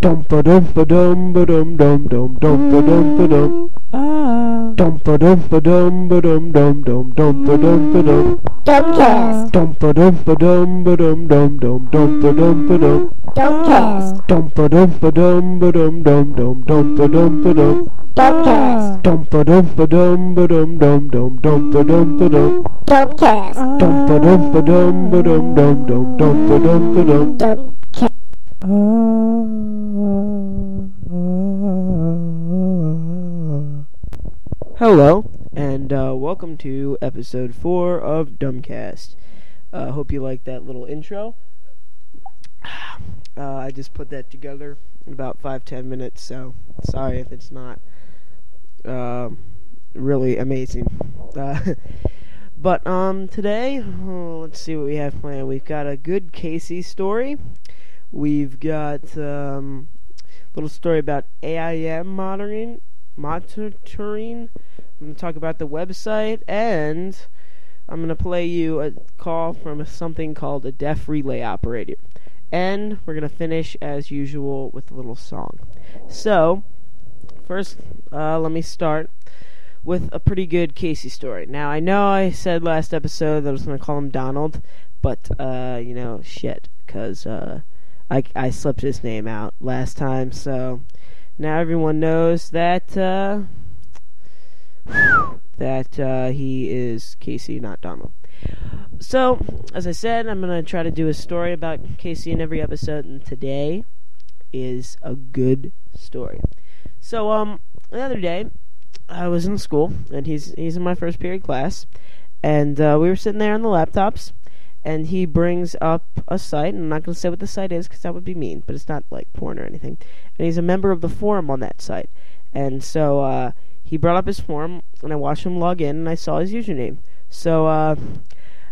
Dum ba dum ba dum ba dum dum dum dum ba dum ba dum. Ah. Dum ba dum ba dum ba dum dum dum dum ba dum ba dum. Dumbcast. Dum ba dum ba dum ba dum dum dum dum ba dum ba dum. Dumbcast. Dum ba dum ba dum ba dum dum dum dum ba dum ba dum. Dumbcast. Dum ba dum ba dum ba dum dum dum dum ba dum ba dum. Dumbcast. Dum ba dum ba dum ba dum dum dum dum ba dum ba dum. Dumbcast. Hello, and uh, welcome to episode 4 of Dumbcast. Uh, hope you like that little intro. Uh, I just put that together in about five ten minutes, so sorry if it's not um really amazing. Uh, but um, today, oh, let's see what we have planned. We've got a good Casey story. We've got um, a little story about AIM monitoring. Monitoring. I'm going to talk about the website, and I'm going to play you a call from something called a deaf relay operator. And we're going to finish, as usual, with a little song. So, first, uh, let me start with a pretty good Casey story. Now, I know I said last episode that I was going to call him Donald, but, uh, you know, shit, because uh, I, I slipped his name out last time, so now everyone knows that uh, that uh, he is Casey, not Donald. So, as I said, I'm gonna try to do a story about Casey in every episode, and today is a good story. So, um, the other day, I was in school, and he's he's in my first period class, and uh, we were sitting there on the laptops, and he brings up a site. And I'm not going to say what the site is because that would be mean, but it's not like porn or anything. And he's a member of the forum on that site, and so uh, he brought up his forum, and I watched him log in, and I saw his username. So uh,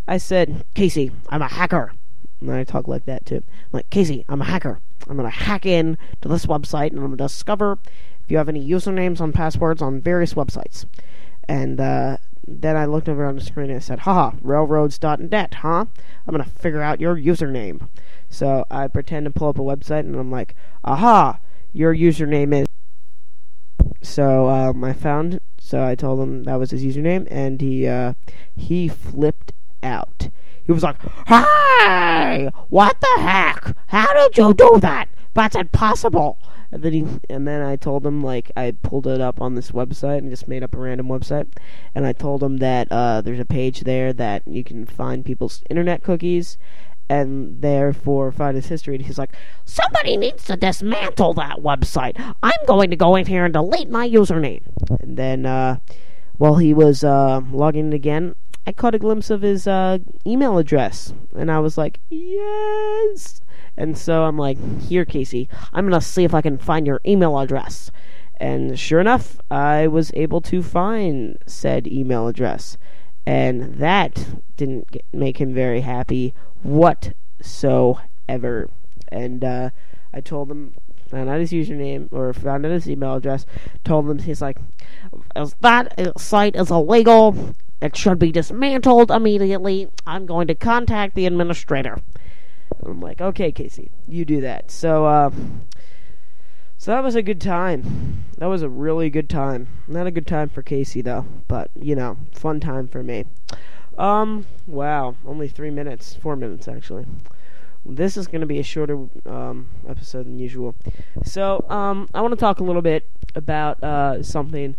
I said, Casey, I'm a hacker. And I talk like that too. I'm like, Casey, I'm a hacker. I'm going to hack in to this website, and I'm going to discover if you have any usernames and passwords on various websites. And uh, then I looked over on the screen and I said, haha, railroads.net, huh? I'm going to figure out your username. So I pretend to pull up a website and I'm like, aha, your username is. So um, I found, so I told him that was his username and he, uh, he flipped out. He was like, hey, what the heck? How did you do that? That's impossible. And then he, and then I told him like I pulled it up on this website and just made up a random website, and I told him that uh, there's a page there that you can find people's internet cookies, and therefore find his history. And he's like, somebody needs to dismantle that website. I'm going to go in here and delete my username. And then uh, while he was uh, logging in again, I caught a glimpse of his uh, email address, and I was like, yes. And so I'm like, here, Casey, I'm to see if I can find your email address. And sure enough, I was able to find said email address. And that didn't get, make him very happy whatsoever. And uh, I told him, found out his username, or found out his email address, told him, he's like, that site is illegal. It should be dismantled immediately. I'm going to contact the administrator. I'm like, okay, Casey, you do that. So, uh, so that was a good time. That was a really good time. Not a good time for Casey though, but you know, fun time for me. Um, wow, only three minutes, four minutes actually. This is going to be a shorter um, episode than usual. So, um, I want to talk a little bit about uh, something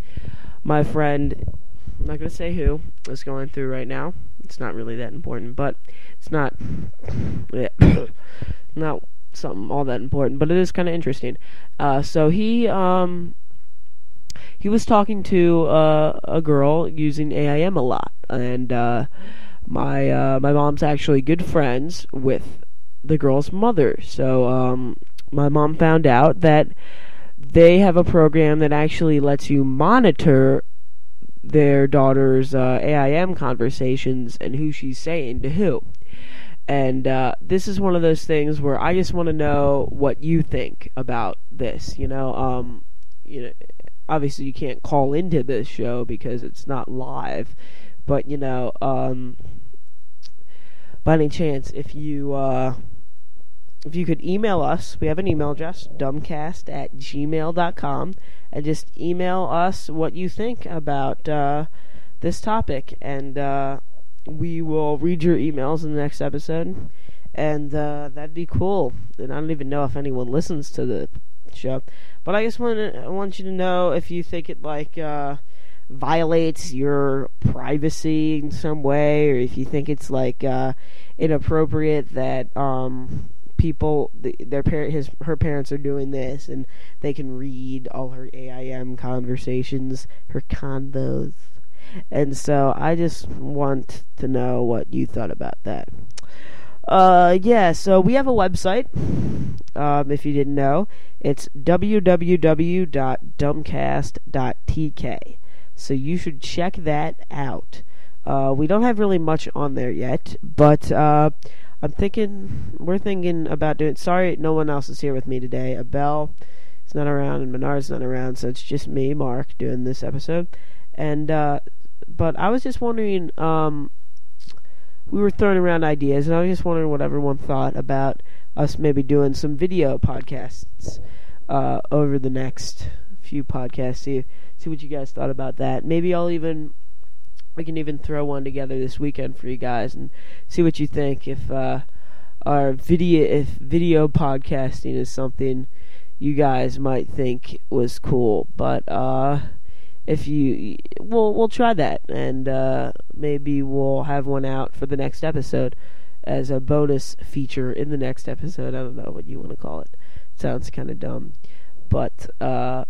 my friend, I'm not going to say who, is going through right now. It's not really that important, but it's not not something all that important, but it is kind of interesting. Uh, so he um he was talking to uh, a girl using AIM a lot, and uh, my uh, my mom's actually good friends with the girl's mother. So um, my mom found out that they have a program that actually lets you monitor their daughter's uh, AIM conversations and who she's saying to who. And uh, this is one of those things where I just want to know what you think about this. You know, um, you know, obviously you can't call into this show because it's not live, but you know, um, by any chance, if you uh, if you could email us, we have an email address, dumbcast at gmail.com, and just email us what you think about uh, this topic, and uh, we will read your emails in the next episode, and uh, that'd be cool. And I don't even know if anyone listens to the show, but I just want I want you to know if you think it like uh, violates your privacy in some way, or if you think it's like uh, inappropriate that um, people, th- their parent, his her parents are doing this, and they can read all her AIM conversations, her convos. And so I just want to know what you thought about that. Uh, yeah, so we have a website. Um, if you didn't know, it's www.dumbcast.tk. So you should check that out. Uh, we don't have really much on there yet, but uh, I'm thinking we're thinking about doing. Sorry, no one else is here with me today. Abel is not around, and Menard's not around, so it's just me, Mark, doing this episode. And uh, but I was just wondering. Um, we were throwing around ideas, and I was just wondering what everyone thought about us maybe doing some video podcasts uh, over the next few podcasts. See see what you guys thought about that. Maybe I'll even we can even throw one together this weekend for you guys and see what you think. If uh, our video if video podcasting is something you guys might think was cool, but uh, if you we'll we'll try that and uh, maybe we'll have one out for the next episode as a bonus feature in the next episode. I don't know what you want to call it. Sounds kind of dumb, but uh,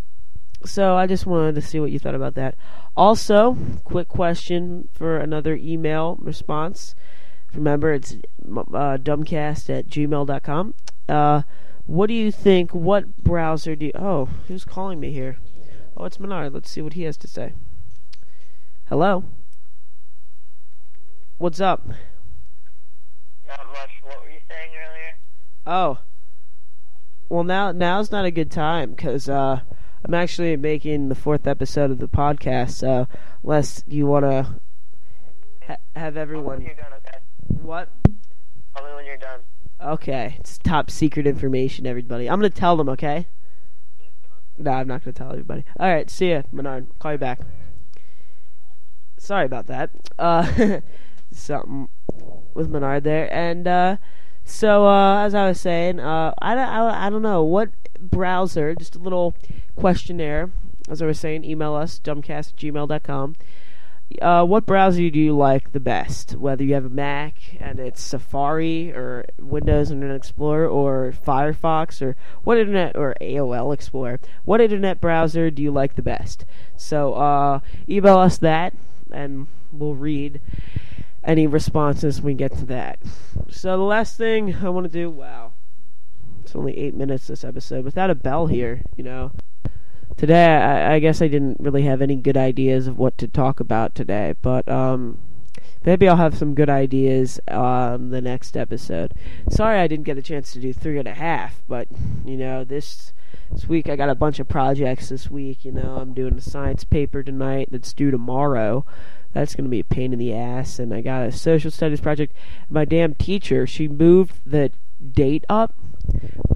so I just wanted to see what you thought about that. Also, quick question for another email response. Remember, it's uh, dumbcast at gmail.com. Uh, what do you think? What browser do you. Oh, who's calling me here? Oh, it's Menard. Let's see what he has to say. Hello? What's up? Not much. What were you saying earlier? Oh. Well, now now's not a good time because uh, I'm actually making the fourth episode of the podcast. So, unless you want to ha- have Tell me everyone. when you're done, okay? What? Tell me when you're done. Okay, it's top secret information, everybody. I'm gonna tell them, okay? No, I'm not gonna tell everybody. All right, see ya, Menard. Call you back. Sorry about that. Uh, something with Menard there, and uh, so uh, as I was saying, uh, I, don't- I, I don't know what browser. Just a little questionnaire. As I was saying, email us dumbcast@gmail.com. Uh, what browser do you like the best? Whether you have a Mac and it's Safari or Windows Internet Explorer or Firefox or what internet or AOL Explorer, what internet browser do you like the best? So uh, email us that and we'll read any responses when we get to that. So the last thing I want to do, wow, it's only eight minutes this episode without Abel here, you know. Today, I, I guess I didn't really have any good ideas of what to talk about today, but um, maybe I'll have some good ideas on the next episode. Sorry, I didn't get a chance to do three and a half, but you know this this week I got a bunch of projects this week. You know, I'm doing a science paper tonight that's due tomorrow. That's going to be a pain in the ass, and I got a social studies project. My damn teacher, she moved the date up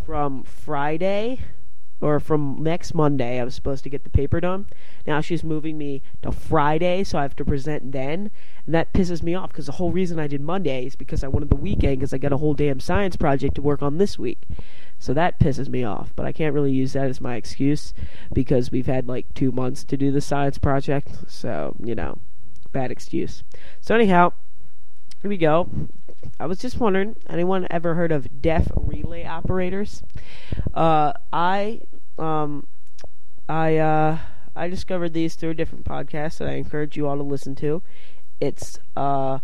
from Friday or from next Monday, I was supposed to get the paper done. Now she's moving me to Friday, so I have to present then, and that pisses me off because the whole reason I did Monday is because I wanted the weekend because I got a whole damn science project to work on this week. So that pisses me off, but I can't really use that as my excuse because we've had like two months to do the science project, so you know, bad excuse. So anyhow, here we go. I was just wondering, anyone ever heard of deaf relay operators? Uh, I um, I uh, I discovered these through a different podcast that I encourage you all to listen to. It's uh,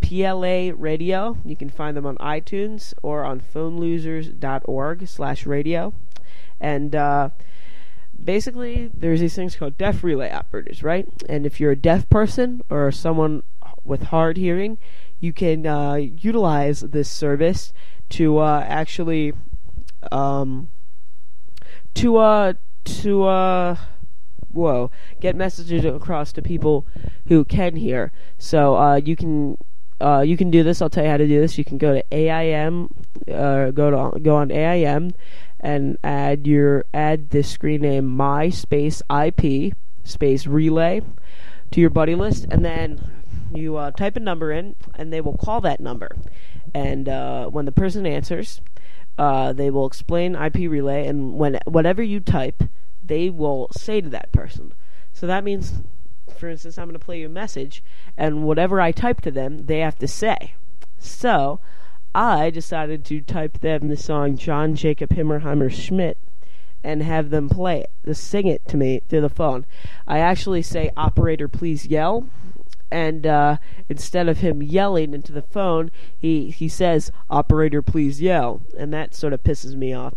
PLA Radio. You can find them on iTunes or on phonelosers.org slash radio. And uh, basically, there's these things called deaf relay operators, right? And if you're a deaf person or someone with hard hearing, you can uh, utilize this service to uh, actually um, to uh to uh whoa get messages across to people who can hear. So uh, you can uh, you can do this. I'll tell you how to do this. You can go to AIM, uh, go to go on AIM, and add your add this screen name my space IP space relay to your buddy list, and then you uh, type a number in, and they will call that number. And uh, when the person answers, uh, they will explain IP relay, and when whatever you type, they will say to that person. So that means, for instance, I'm going to play you a message, and whatever I type to them, they have to say. So I decided to type them the song John Jacob Himmerheimer Schmidt and have them play it, sing it to me through the phone. I actually say, "Operator, please yell." And uh, instead of him yelling into the phone, he, he says, "Operator, please yell," and that sort of pisses me off.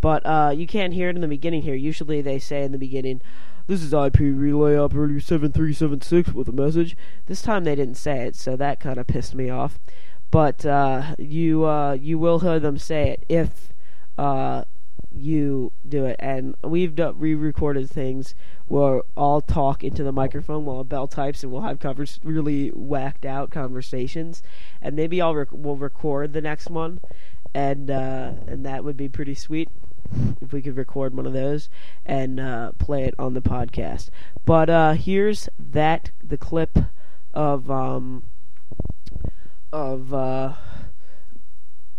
But uh, you can't hear it in the beginning here. Usually they say in the beginning, "This is IP Relay Operator seven three seven six with a message." This time they didn't say it, so that kind of pissed me off. But uh, you uh, you will hear them say it if uh, you do it. And we've done, re-recorded things where I'll talk into the microphone while Bell types, and we'll have covers really whacked out conversations. And maybe I'll rec- we'll record the next one, and uh, and that would be pretty sweet if we could record one of those and uh, play it on the podcast. But uh, here's that the clip of um, of uh,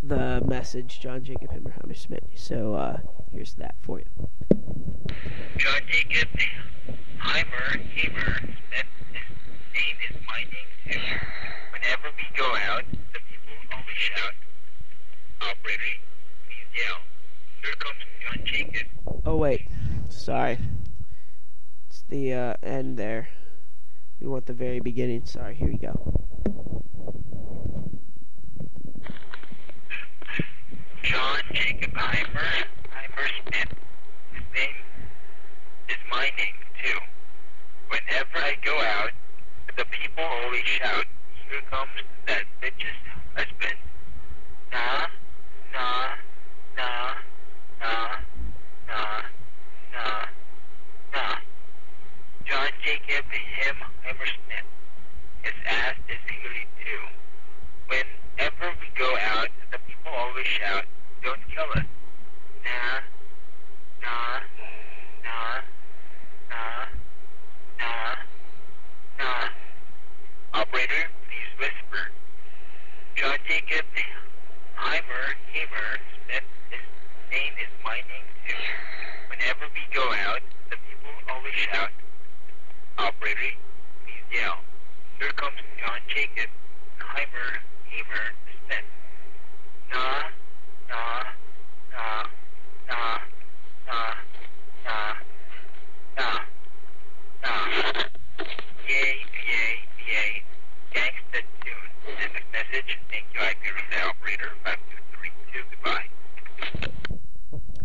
the message John Jacob Himmerheimer Smith. So uh, here's that for you. John Jacob Heimer, Hamer, Smith, name is my name too. Whenever we go out, the people always shout, Operator, please yell. Here comes John Jacob. Oh wait, sorry. It's the uh, end there. We want the very beginning. Sorry. Here we go. John Jacob Heimer, Heimer Smith. His name is my name too. Whenever I go out, the people always shout, Here comes that bitch's husband. Nah, nah, nah, nah, nah, nah, nah. John Jacob him Heimer Smith. His ass is hairy too. Whenever we go out, the people always shout, Us. Nah, nah, nah, nah, nah, nah. Operator, please whisper. John Jacob Heimer, Hamer, Smith, his name is my name too. Whenever we go out, the people always shout, Operator, please yell. Here comes John Jacob Heimer, Hamer, Smith. Nah, nah, nah, nah, nah, nah, nah. Yay, yay, yay. Gangsta tune. End of message. Thank you, IP Relay Operator 5232. Goodbye.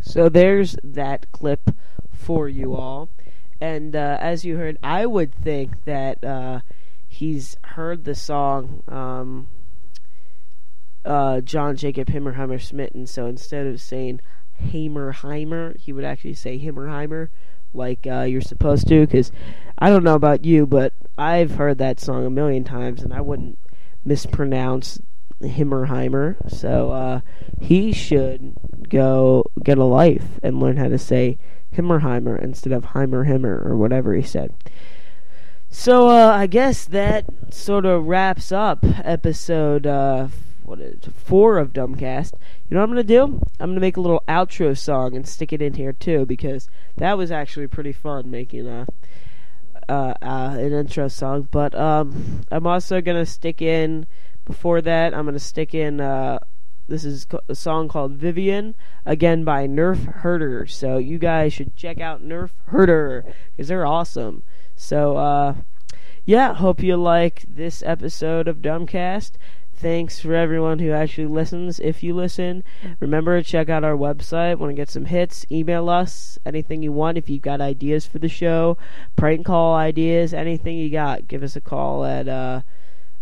So there's that clip for you all. And uh, as you heard, I would think that uh, he's heard the song um, uh, John Jacob Himmerheimer Smitten. So instead of saying Hamerheimer, he would actually say Himmerheimer, like uh, you're supposed to. Because I don't know about you, but I've heard that song a million times, and I wouldn't mispronounce Himmerheimer. So uh, he should go get a life and learn how to say Himmerheimer instead of Heimer Himmer or whatever he said. So uh, I guess that sort of wraps up episode uh, what is it, four of Dumbcast. You know what I'm gonna do? I'm gonna make a little outro song and stick it in here too because that was actually pretty fun making a uh, uh, an intro song. But um, I'm also gonna stick in before that. I'm gonna stick in. Uh, this is a song called Vivian, again by Nerf Herder. So you guys should check out Nerf Herder because they're awesome. So uh, yeah, hope you like this episode of Dumbcast. Thanks for everyone who actually listens. If you listen, remember to check out our website. Want to get some hits? Email us anything you want. If you've got ideas for the show, prank call ideas, anything you got, give us a call at uh,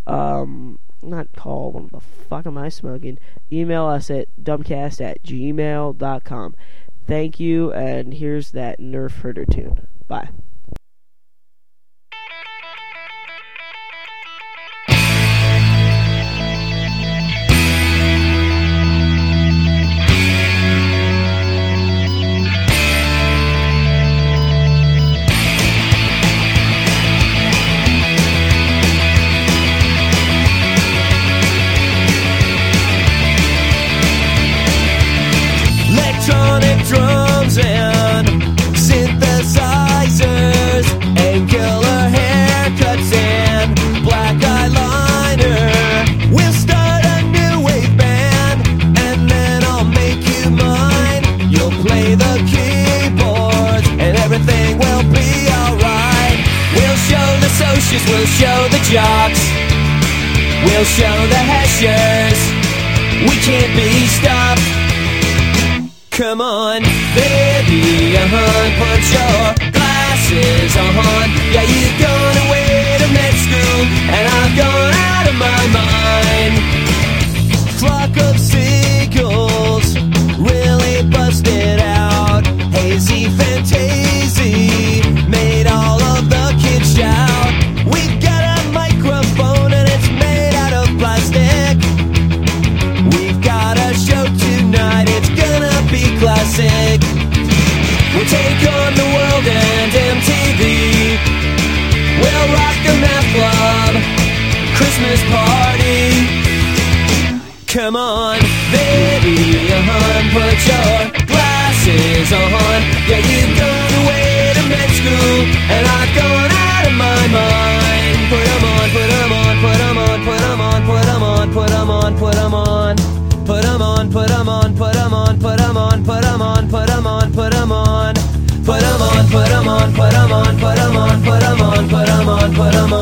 um, not call. What the fuck am I smoking? Email us at dumbcast at gmail.com. Thank you, and here's that Nerf Herder tune. Bye. Can't be stopped. Come on, baby, uh-huh, put your glasses on. Yeah, you've gone away to med school, and I've gone out of my mind. Christmas party. Come on, baby, uh-huh, put your glasses on. Yeah, you've gone away to med school, and I've gone out of my mind. Put on, put 'em on, put 'em on, put 'em on, put 'em on, put 'em on, put 'em on. Put 'em on, put 'em on, put 'em on, put 'em on, put 'em on, put 'em on, put 'em on. Put 'em on, put 'em on, put 'em on, put 'em on, put 'em on, put 'em on, put 'em on.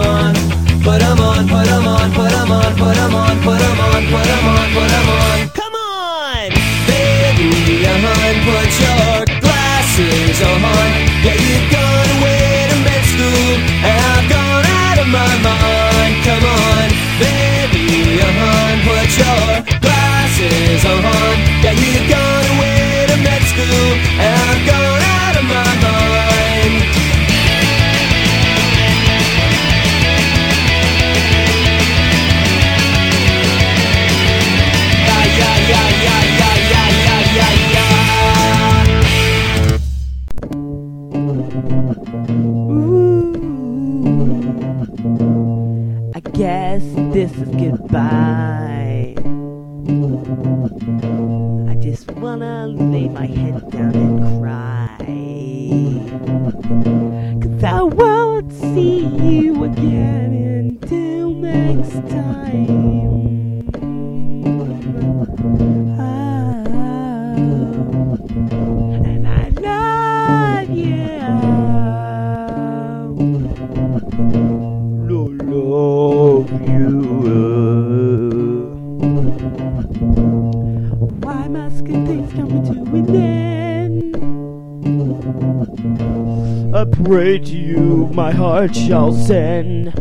My heart shall send.